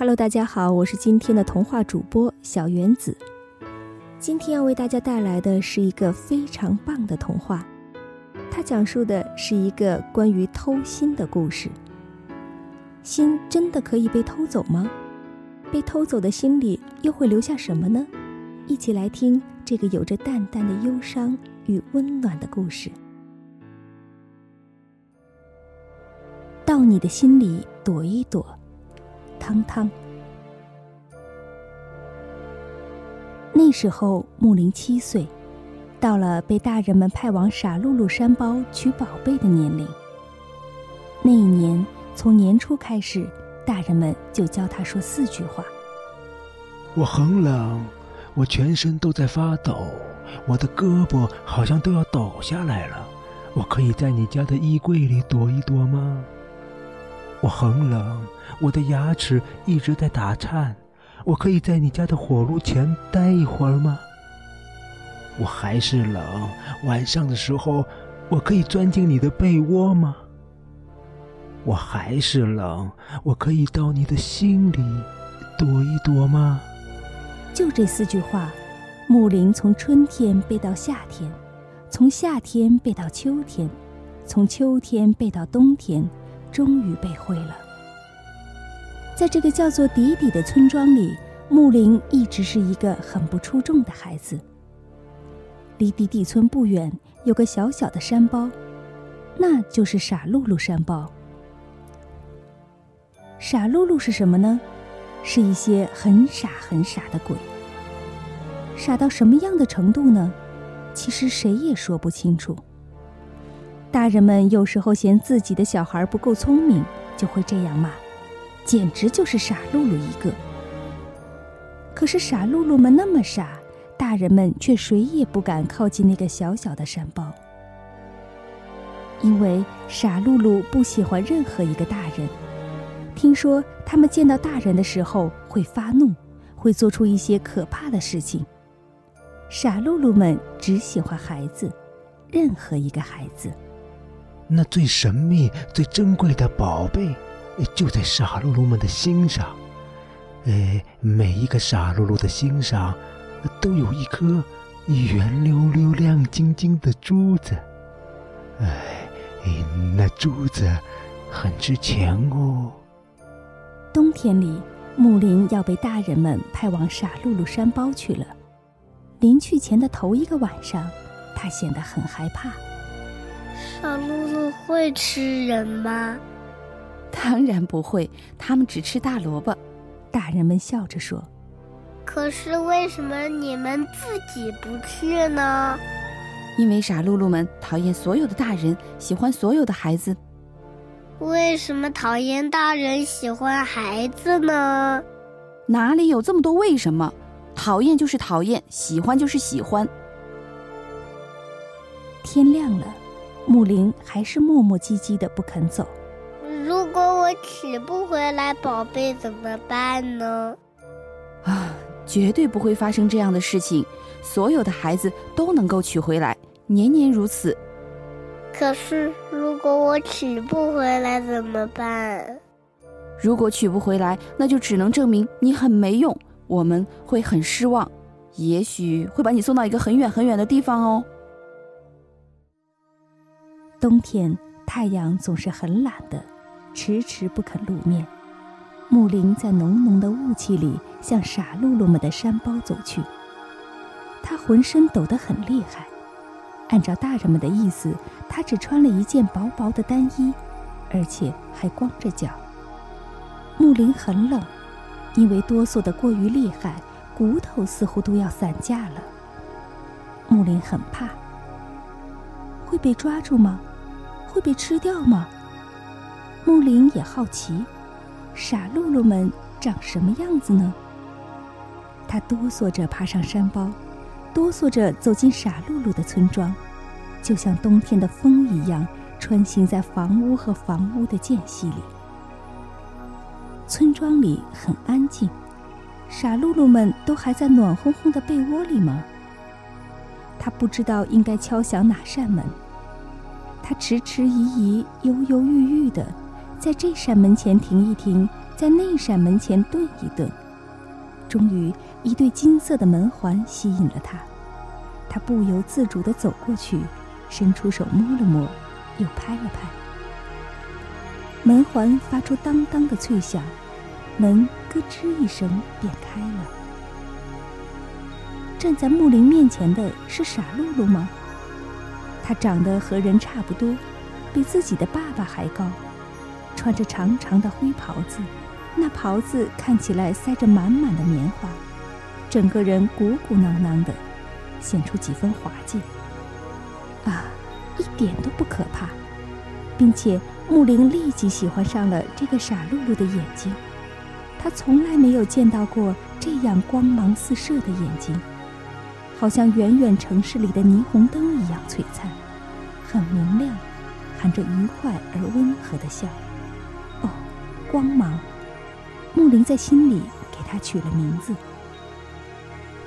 Hello，大家好，我是今天的童话主播小原子。今天要为大家带来的是一个非常棒的童话，它讲述的是一个关于偷心的故事。心真的可以被偷走吗？被偷走的心里又会留下什么呢？一起来听这个有着淡淡的忧伤与温暖的故事。到你的心里躲一躲，汤汤。那时候木林七岁，到了被大人们派往傻露露山包取宝贝的年龄。那一年。从年初开始，大人们就教他说四句话。我很冷，我全身都在发抖，我的胳膊好像都要抖下来了。我可以在你家的衣柜里躲一躲吗？我很冷，我的牙齿一直在打颤，我可以在你家的火炉前待一会儿吗？我还是冷，晚上的时候，我可以钻进你的被窝吗？我还是冷，我可以到你的心里躲一躲吗？就这四句话，木林从春天背到夏天，从夏天背到秋天，从秋天背到冬天，终于背会了。在这个叫做迪迪的村庄里，木林一直是一个很不出众的孩子。离迪迪村不远有个小小的山包，那就是傻露露山包。傻露露是什么呢？是一些很傻很傻的鬼。傻到什么样的程度呢？其实谁也说不清楚。大人们有时候嫌自己的小孩不够聪明，就会这样骂：“简直就是傻露露一个。”可是傻露露们那么傻，大人们却谁也不敢靠近那个小小的山包，因为傻露露不喜欢任何一个大人。听说他们见到大人的时候会发怒，会做出一些可怕的事情。傻露露们只喜欢孩子，任何一个孩子。那最神秘、最珍贵的宝贝，就在傻露露们的心上。哎，每一个傻露露的心上，都有一颗圆溜溜、亮晶晶的珠子。哎，那珠子很值钱哦。冬天里，木林要被大人们派往傻露露山包去了。临去前的头一个晚上，他显得很害怕。傻露露会吃人吗？当然不会，他们只吃大萝卜。大人们笑着说。可是为什么你们自己不去呢？因为傻露露们讨厌所有的大人，喜欢所有的孩子。为什么讨厌大人喜欢孩子呢？哪里有这么多为什么？讨厌就是讨厌，喜欢就是喜欢。天亮了，木林还是磨磨唧唧的不肯走。如果我取不回来宝贝怎么办呢？啊，绝对不会发生这样的事情，所有的孩子都能够取回来，年年如此。可是，如果我取不回来怎么办？如果取不回来，那就只能证明你很没用，我们会很失望，也许会把你送到一个很远很远的地方哦。冬天，太阳总是很懒的，迟迟不肯露面。木林在浓浓的雾气里向傻露露们的山包走去，他浑身抖得很厉害。按照大人们的意思，他只穿了一件薄薄的单衣，而且还光着脚。木林很冷，因为哆嗦的过于厉害，骨头似乎都要散架了。木林很怕，会被抓住吗？会被吃掉吗？木林也好奇，傻露露们长什么样子呢？他哆嗦着爬上山包。哆嗦着走进傻露露的村庄，就像冬天的风一样，穿行在房屋和房屋的间隙里。村庄里很安静，傻露露们都还在暖烘烘的被窝里吗？他不知道应该敲响哪扇门，他迟迟疑疑、犹犹豫豫的，在这扇门前停一停，在那扇门前顿一顿。终于，一对金色的门环吸引了他，他不由自主地走过去，伸出手摸了摸，又拍了拍。门环发出当当的脆响，门咯吱一声便开了。站在木林面前的是傻露露吗？他长得和人差不多，比自己的爸爸还高，穿着长长的灰袍子。那袍子看起来塞着满满的棉花，整个人鼓鼓囊囊的，显出几分滑稽。啊，一点都不可怕，并且木林立即喜欢上了这个傻露露的眼睛。他从来没有见到过这样光芒四射的眼睛，好像远远城市里的霓虹灯一样璀璨，很明亮，含着愉快而温和的笑。哦，光芒。木林在心里给他取了名字。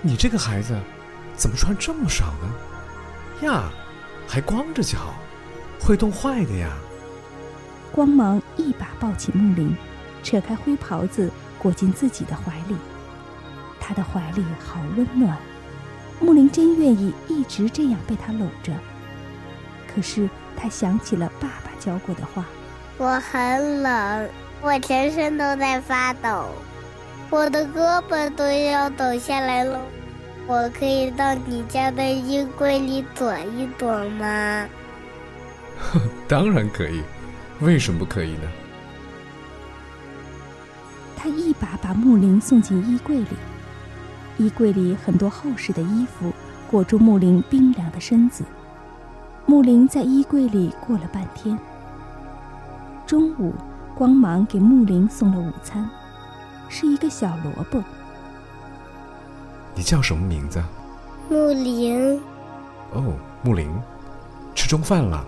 你这个孩子，怎么穿这么少呢？呀，还光着脚，会冻坏的呀！光芒一把抱起木林，扯开灰袍子裹进自己的怀里。他的怀里好温暖，木林真愿意一直这样被他搂着。可是他想起了爸爸教过的话：“我很冷。”我全身都在发抖，我的胳膊都要抖下来了。我可以到你家的衣柜里躲一躲吗？当然可以，为什么不可以呢？他一把把木林送进衣柜里，衣柜里很多厚实的衣服裹住木林冰凉的身子。木林在衣柜里过了半天，中午。光芒给木林送了午餐，是一个小萝卜。你叫什么名字？木林。哦，木林，吃中饭了。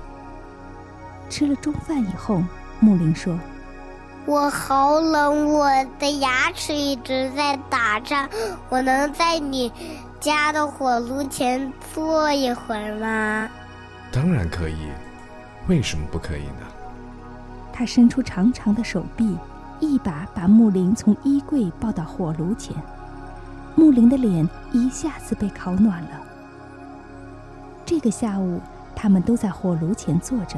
吃了中饭以后，木林说：“我好冷，我的牙齿一直在打颤。我能在你家的火炉前坐一会儿吗？”当然可以，为什么不可以呢？他伸出长长的手臂，一把把木林从衣柜抱到火炉前。木林的脸一下子被烤暖了。这个下午，他们都在火炉前坐着，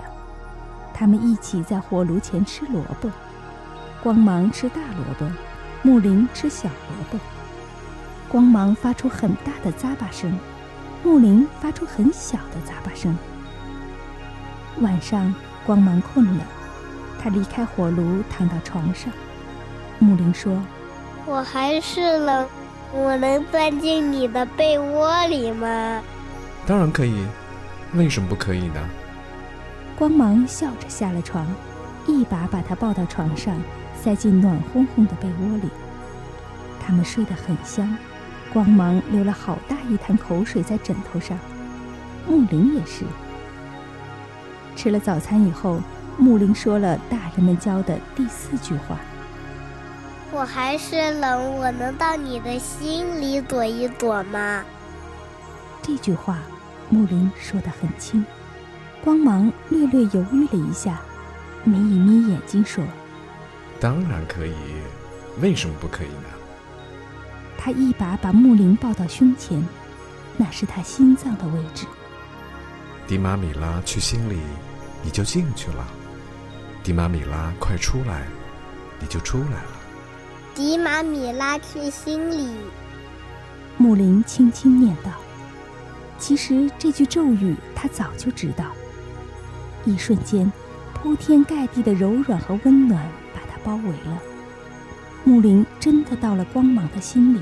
他们一起在火炉前吃萝卜。光芒吃大萝卜，木林吃小萝卜。光芒发出很大的咂巴声，木林发出很小的咂巴声。晚上，光芒困了。他离开火炉，躺到床上。木林说：“我还是冷，我能钻进你的被窝里吗？”“当然可以，为什么不可以呢？”光芒笑着下了床，一把把他抱到床上，塞进暖烘烘的被窝里。他们睡得很香，光芒流了好大一滩口水在枕头上。木林也是。吃了早餐以后。木林说了大人们教的第四句话：“我还是冷，我能到你的心里躲一躲吗？”这句话，木林说得很轻。光芒略略犹豫了一下，眯一眯眼睛说：“当然可以，为什么不可以呢？”他一把把木林抱到胸前，那是他心脏的位置。迪玛米拉去心里，你就进去了。迪玛米拉，快出来！你就出来了。迪玛米拉去心里。木林轻轻念道：“其实这句咒语他早就知道。”一瞬间，铺天盖地的柔软和温暖包围了。木林真的到了光芒的心里，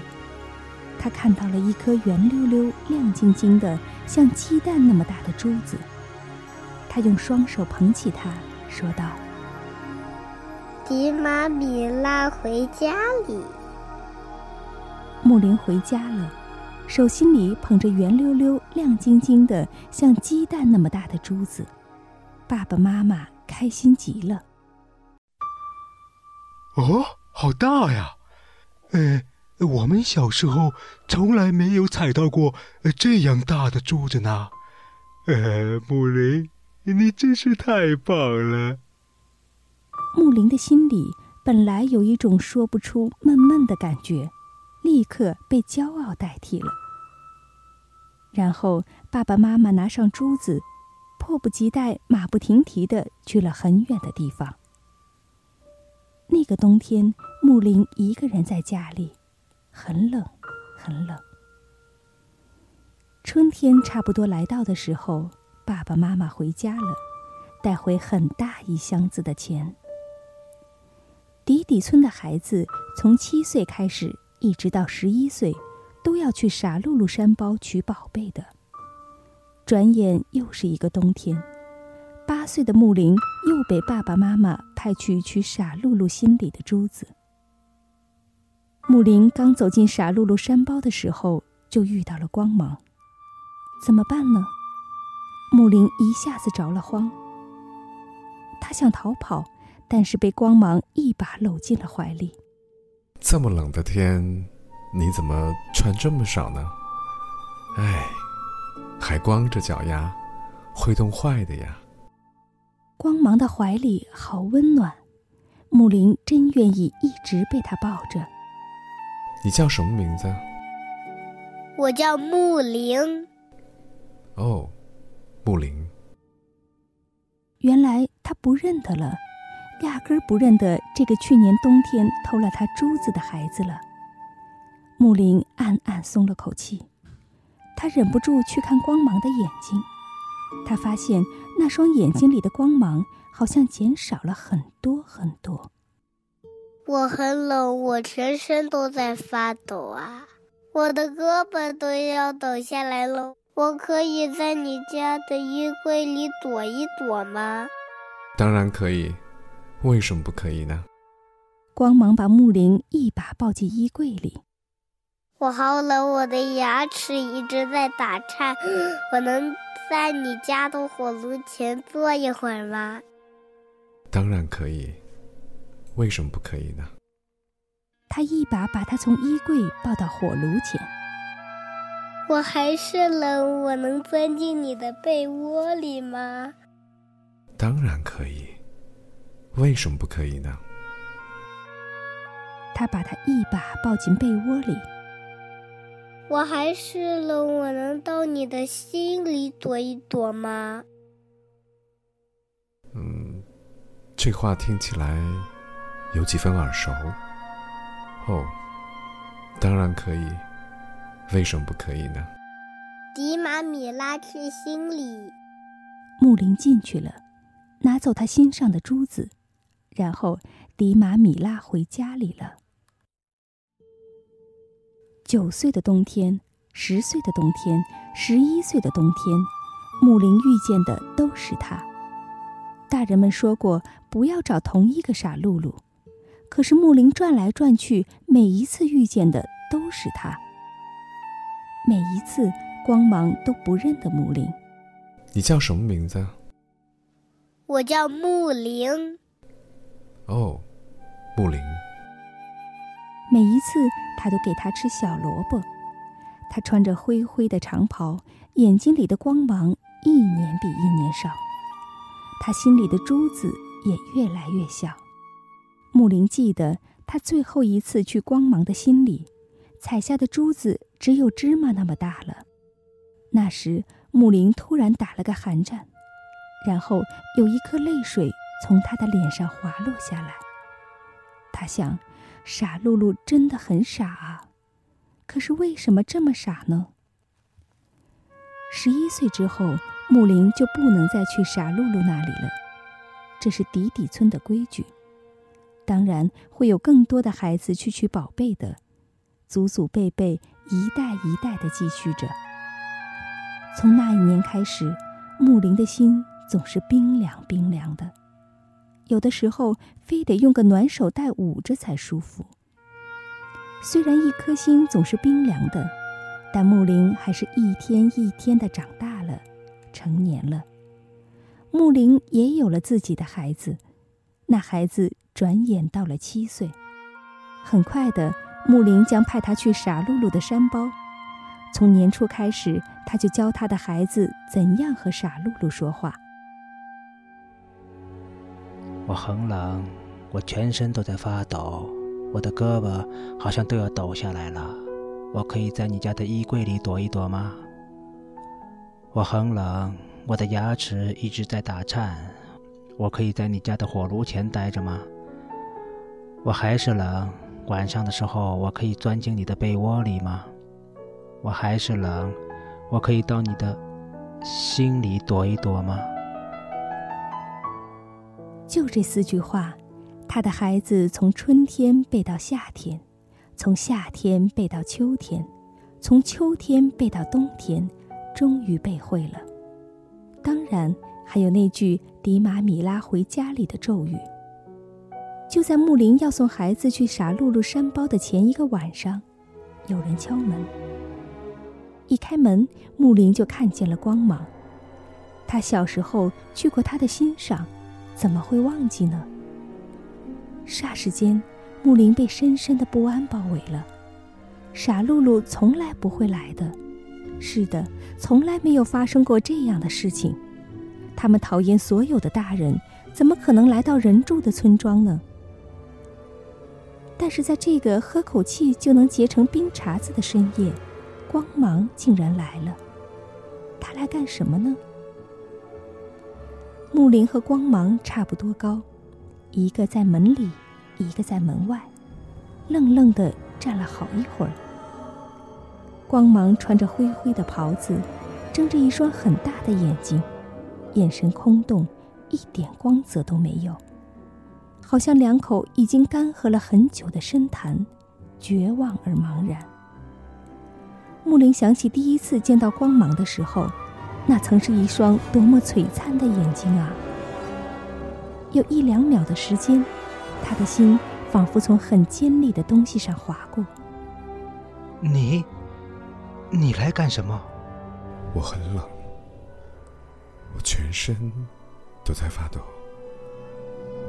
他看到了一颗圆溜溜、亮晶晶的，像鸡蛋那么大的珠子。他用双手捧起它，说道。迪玛米拉回家里。木林回家了，手心里捧着圆溜溜、亮晶晶的、像鸡蛋那么大的珠子。爸爸妈妈开心极了。哦，好大呀！呃，我们小时候从来没有采到过这样大的珠子呢。呃，木林，你真是太棒了。木林的心里本来有一种说不出闷闷的感觉，立刻被骄傲代替了。然后爸爸妈妈拿上珠子，迫不及待、马不停蹄的去了很远的地方。那个冬天，木林一个人在家里，很冷，很冷。春天差不多来到的时候，爸爸妈妈回家了，带回很大一箱子的钱。底底村的孩子从七岁开始，一直到十一岁，都要去傻露露山包取宝贝的。转眼又是一个冬天。八岁的木林又被爸爸妈妈派去取傻露露心里的珠子。木林刚走进傻露露山包的时候，就遇到了光芒。怎么办呢？木林一下子着了慌。他想逃跑，但是被光芒一把搂进了怀里。这么冷的天，你怎么穿这么少呢？哎，还光着脚丫，会冻坏的呀。光芒的怀里好温暖，木林真愿意一直被他抱着。你叫什么名字？我叫木林。哦，木林。原来他不认得了，压根儿不认得这个去年冬天偷了他珠子的孩子了。木林暗暗松了口气，他忍不住去看光芒的眼睛。他发现那双眼睛里的光芒好像减少了很多很多。我很冷，我全身都在发抖啊！我的胳膊都要抖下来了。我可以在你家的衣柜里躲一躲吗？当然可以，为什么不可以呢？光芒把木林一把抱进衣柜里。我好冷，我的牙齿一直在打颤。我能。在你家的火炉前坐一会儿吗？当然可以，为什么不可以呢？他一把把他从衣柜抱到火炉前。我还是冷，我能钻进你的被窝里吗？当然可以，为什么不可以呢？他把他一把抱进被窝里。我还是了，我能到你的心里躲一躲吗？嗯，这话听起来有几分耳熟。哦，当然可以，为什么不可以呢？迪玛米拉去心里。木林进去了，拿走他心上的珠子，然后迪玛米拉回家里了。九岁的冬天，十岁的冬天，十一岁的冬天，木林遇见的都是他。大人们说过不要找同一个傻露露，可是木林转来转去，每一次遇见的都是他。每一次，光芒都不认得木林。你叫什么名字？我叫木林。哦，木林。每一次，他都给他吃小萝卜。他穿着灰灰的长袍，眼睛里的光芒一年比一年少。他心里的珠子也越来越小。木林记得，他最后一次去光芒的心里，采下的珠子只有芝麻那么大了。那时，木林突然打了个寒战，然后有一颗泪水从他的脸上滑落下来。他想。傻露露真的很傻啊，可是为什么这么傻呢？十一岁之后，木林就不能再去傻露露那里了，这是底底村的规矩。当然会有更多的孩子去取宝贝的，祖祖辈辈一代一代的继续着。从那一年开始，木林的心总是冰凉冰凉的。有的时候，非得用个暖手袋捂着才舒服。虽然一颗心总是冰凉的，但木林还是一天一天的长大了，成年了。木林也有了自己的孩子，那孩子转眼到了七岁。很快的，木林将派他去傻露露的山包。从年初开始，他就教他的孩子怎样和傻露露说话。我很冷，我全身都在发抖，我的胳膊好像都要抖下来了。我可以在你家的衣柜里躲一躲吗？我很冷，我的牙齿一直在打颤。我可以在你家的火炉前待着吗？我还是冷，晚上的时候我可以钻进你的被窝里吗？我还是冷，我可以到你的心里躲一躲吗？就这四句话，他的孩子从春天背到夏天，从夏天背到秋天，从秋天背到冬天，终于背会了。当然，还有那句“迪玛米拉回家里”的咒语。就在木林要送孩子去傻露露山包的前一个晚上，有人敲门。一开门，木林就看见了光芒。他小时候去过他的心上。怎么会忘记呢？霎时间，木林被深深的不安包围了。傻露露从来不会来的，是的，从来没有发生过这样的事情。他们讨厌所有的大人，怎么可能来到人住的村庄呢？但是在这个喝口气就能结成冰碴子的深夜，光芒竟然来了。他来干什么呢？木林和光芒差不多高，一个在门里，一个在门外，愣愣的站了好一会儿。光芒穿着灰灰的袍子，睁着一双很大的眼睛，眼神空洞，一点光泽都没有，好像两口已经干涸了很久的深潭，绝望而茫然。木林想起第一次见到光芒的时候。那曾是一双多么璀璨的眼睛啊！有一两秒的时间，他的心仿佛从很尖利的东西上划过。你，你来干什么？我很冷，我全身都在发抖，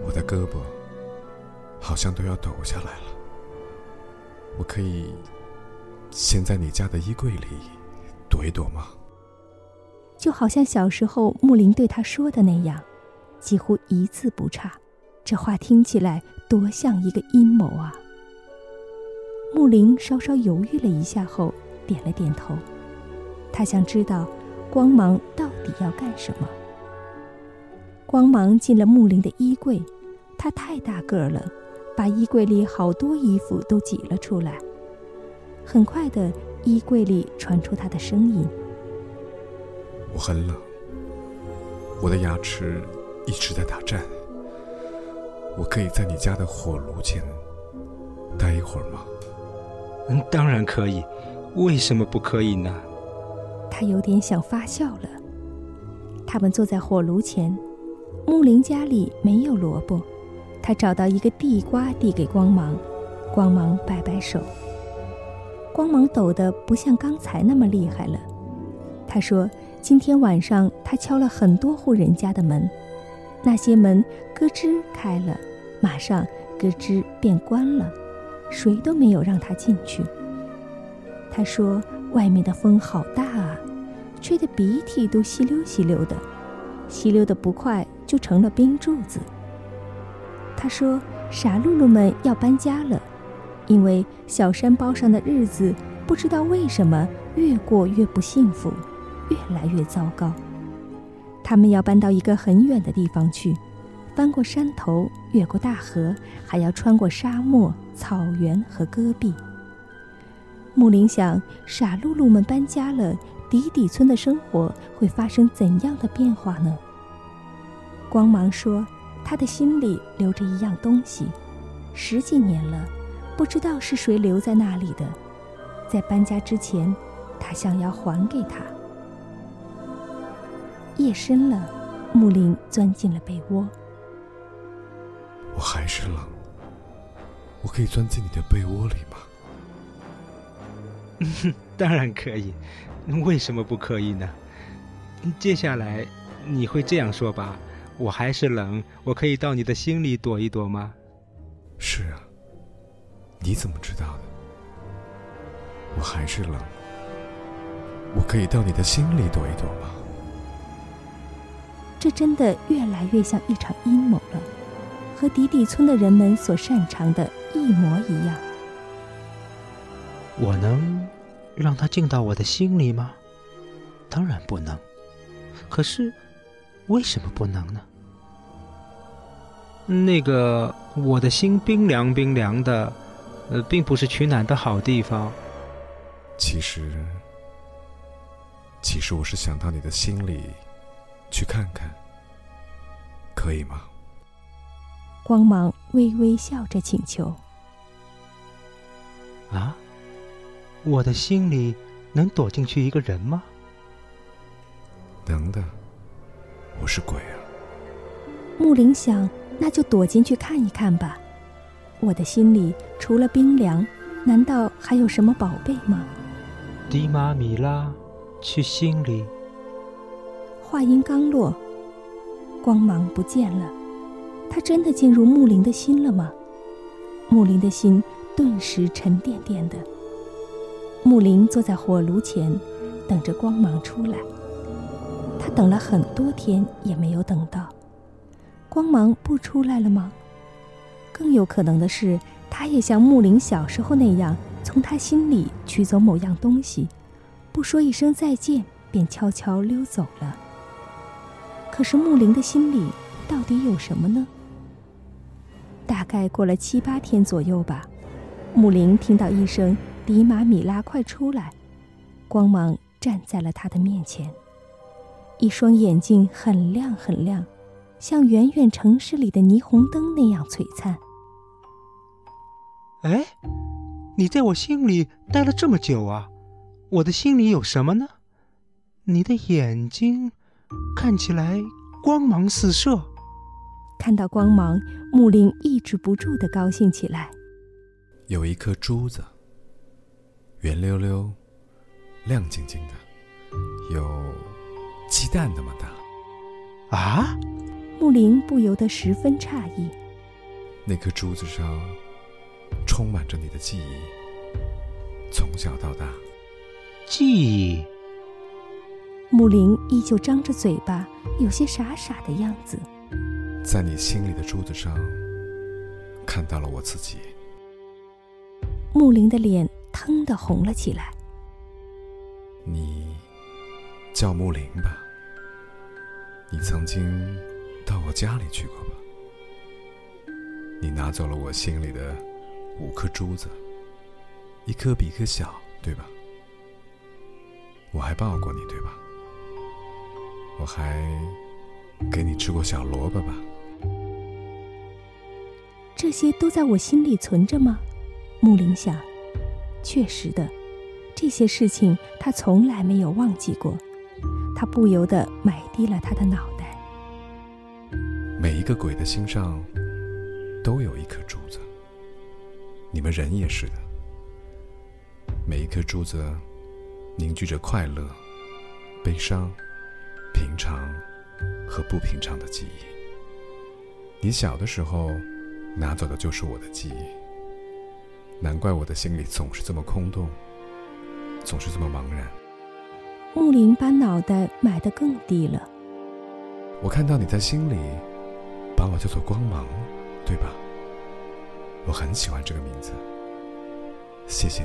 我的胳膊好像都要抖下来了。我可以先在你家的衣柜里躲一躲吗？就好像小时候木林对他说的那样，几乎一字不差。这话听起来多像一个阴谋啊！木林稍稍犹豫了一下后，点了点头。他想知道光芒到底要干什么。光芒进了木林的衣柜，他太大个儿了，把衣柜里好多衣服都挤了出来。很快的，衣柜里传出他的声音。我很冷，我的牙齿一直在打颤。我可以在你家的火炉前待一会儿吗？嗯，当然可以。为什么不可以呢？他有点想发笑了。他们坐在火炉前，木林家里没有萝卜，他找到一个地瓜递给光芒，光芒摆摆手。光芒抖得不像刚才那么厉害了。他说。今天晚上，他敲了很多户人家的门，那些门咯吱开了，马上咯吱便关了，谁都没有让他进去。他说：“外面的风好大啊，吹得鼻涕都稀溜稀溜的，稀溜的不快就成了冰柱子。”他说：“傻露露们要搬家了，因为小山包上的日子不知道为什么越过越不幸福。”越来越糟糕，他们要搬到一个很远的地方去，翻过山头，越过大河，还要穿过沙漠、草原和戈壁。木林想，傻露露们搬家了，底底村的生活会发生怎样的变化呢？光芒说，他的心里留着一样东西，十几年了，不知道是谁留在那里的，在搬家之前，他想要还给他。夜深了，木林钻进了被窝。我还是冷，我可以钻进你的被窝里吗？当然可以，为什么不可以呢？接下来你会这样说吧？我还是冷，我可以到你的心里躲一躲吗？是啊，你怎么知道的？我还是冷，我可以到你的心里躲一躲吗？这真的越来越像一场阴谋了。和底底村的人们所擅长的一模一样。我能让他进到我的心里吗？当然不能。可是，为什么不能呢？那个，我的心冰凉冰凉的，呃，并不是取暖的好地方。其实，其实我是想到你的心里去看看，可以吗？光芒微微笑着请求。啊，我的心里能躲进去一个人吗？能的，我是鬼啊。木灵想，那就躲进去看一看吧。我的心里除了冰凉，难道还有什么宝贝吗？迪玛米拉，去心里。话音刚落，光芒不见了。他真的进入木林的心了吗？木林的心顿时沉甸甸的。木林坐在火炉前，等着光芒出来。他等了很多天也没有等到，光芒不出来了吗？更有可能的是，他也像木林小时候那样。从他心里取走某样东西，不说一声再见，便悄悄溜走了。可是木林的心里到底有什么呢？大概过了七八天左右吧，木林听到一声“迪玛米拉，快出来！”光芒站在了他的面前，一双眼睛很亮很亮，像远远城市里的霓虹灯那样璀璨。哎。你在我心里待了这么久啊，我的心里有什么呢？你的眼睛看起来光芒四射。看到光芒，木林抑制不住的高兴起来。有一颗珠子，圆溜溜、亮晶晶的，有鸡蛋那么大。啊！木林不由得十分诧异。那颗珠子上。充满着你的记忆，从小到大。记忆。木林依旧张着嘴巴，有些傻傻的样子。在你心里的珠子上，看到了我自己。木林的脸腾的红了起来。你叫木林吧？你曾经到我家里去过吧？你拿走了我心里的。五颗珠子，一颗比一颗小，对吧？我还抱过你，对吧？我还给你吃过小萝卜吧？这些都在我心里存着吗？木林想，确实的，这些事情他从来没有忘记过。他不由得埋低了他的脑袋。每一个鬼的心上都有一颗珠子。你们人也是的，每一颗珠子凝聚着快乐、悲伤、平常和不平常的记忆。你小的时候拿走的就是我的记忆，难怪我的心里总是这么空洞，总是这么茫然。木林把脑袋埋得更低了。我看到你在心里把我叫做光芒，对吧？我很喜欢这个名字，谢谢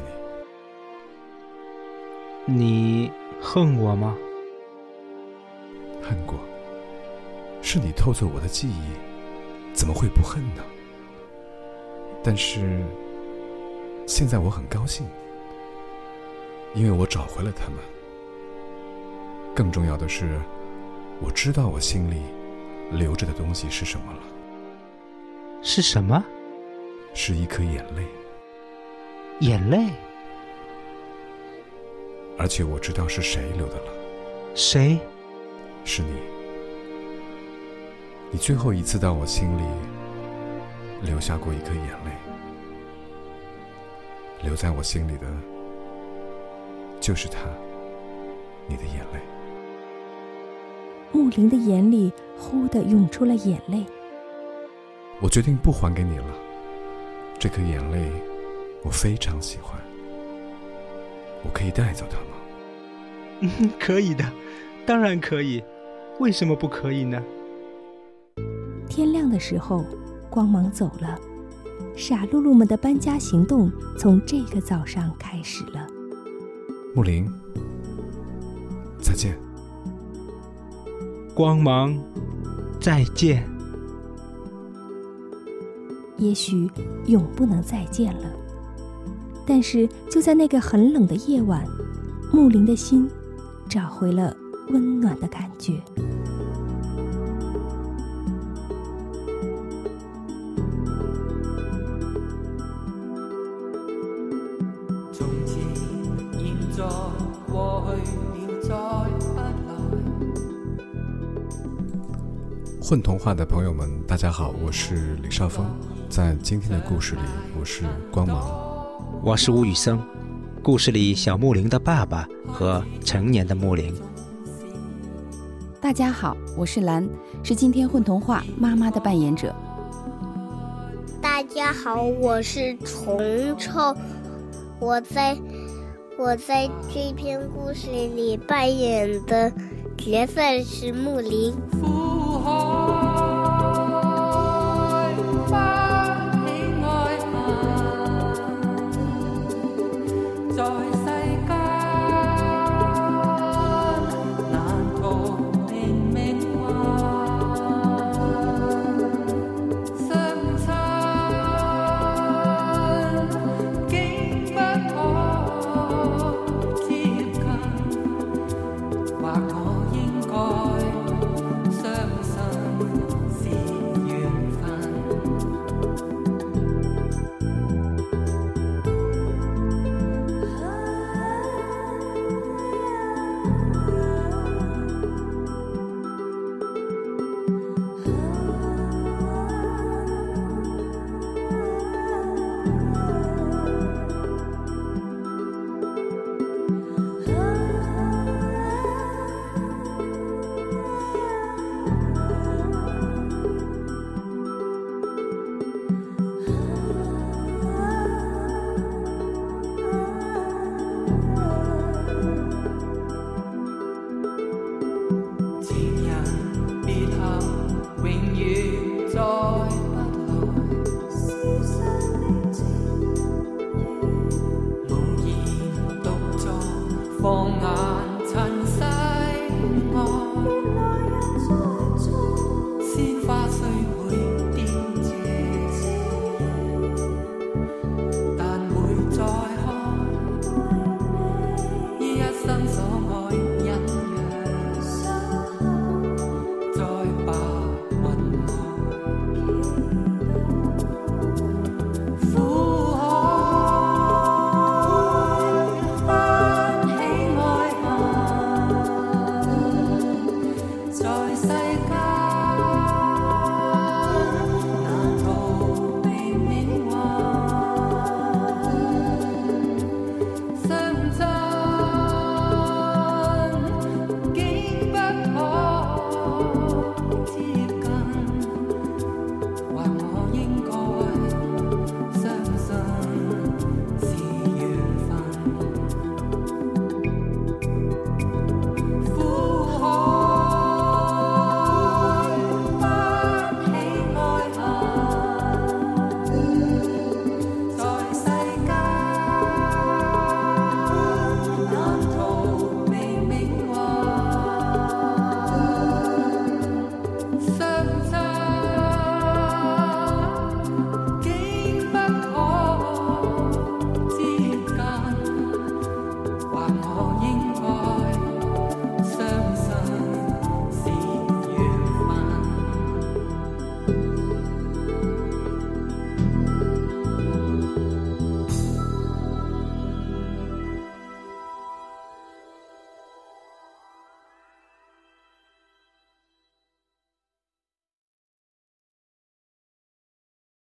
你。你恨我吗？恨过，是你偷走我的记忆，怎么会不恨呢？但是现在我很高兴，因为我找回了他们。更重要的是，我知道我心里留着的东西是什么了。是什么？是一颗眼泪，眼泪，而且我知道是谁流的了。谁？是你。你最后一次到我心里留下过一颗眼泪，留在我心里的，就是他，你的眼泪。木林的眼里忽的涌出了眼泪。我决定不还给你了。这颗眼泪，我非常喜欢。我可以带走它吗？嗯，可以的，当然可以。为什么不可以呢？天亮的时候，光芒走了，傻露露们的搬家行动从这个早上开始了。木林，再见。光芒，再见。也许永不能再见了，但是就在那个很冷的夜晚，木林的心找回了温暖的感觉。从前现在过去了，再不来。混童话的朋友们，大家好，我是李少峰。在今天的故事里，我是光芒。我是吴宇森，故事里小木林的爸爸和成年的木林。大家好，我是兰，是今天混童话妈妈的扮演者。大家好，我是虫虫，我在我在这篇故事里扮演的角色是木林。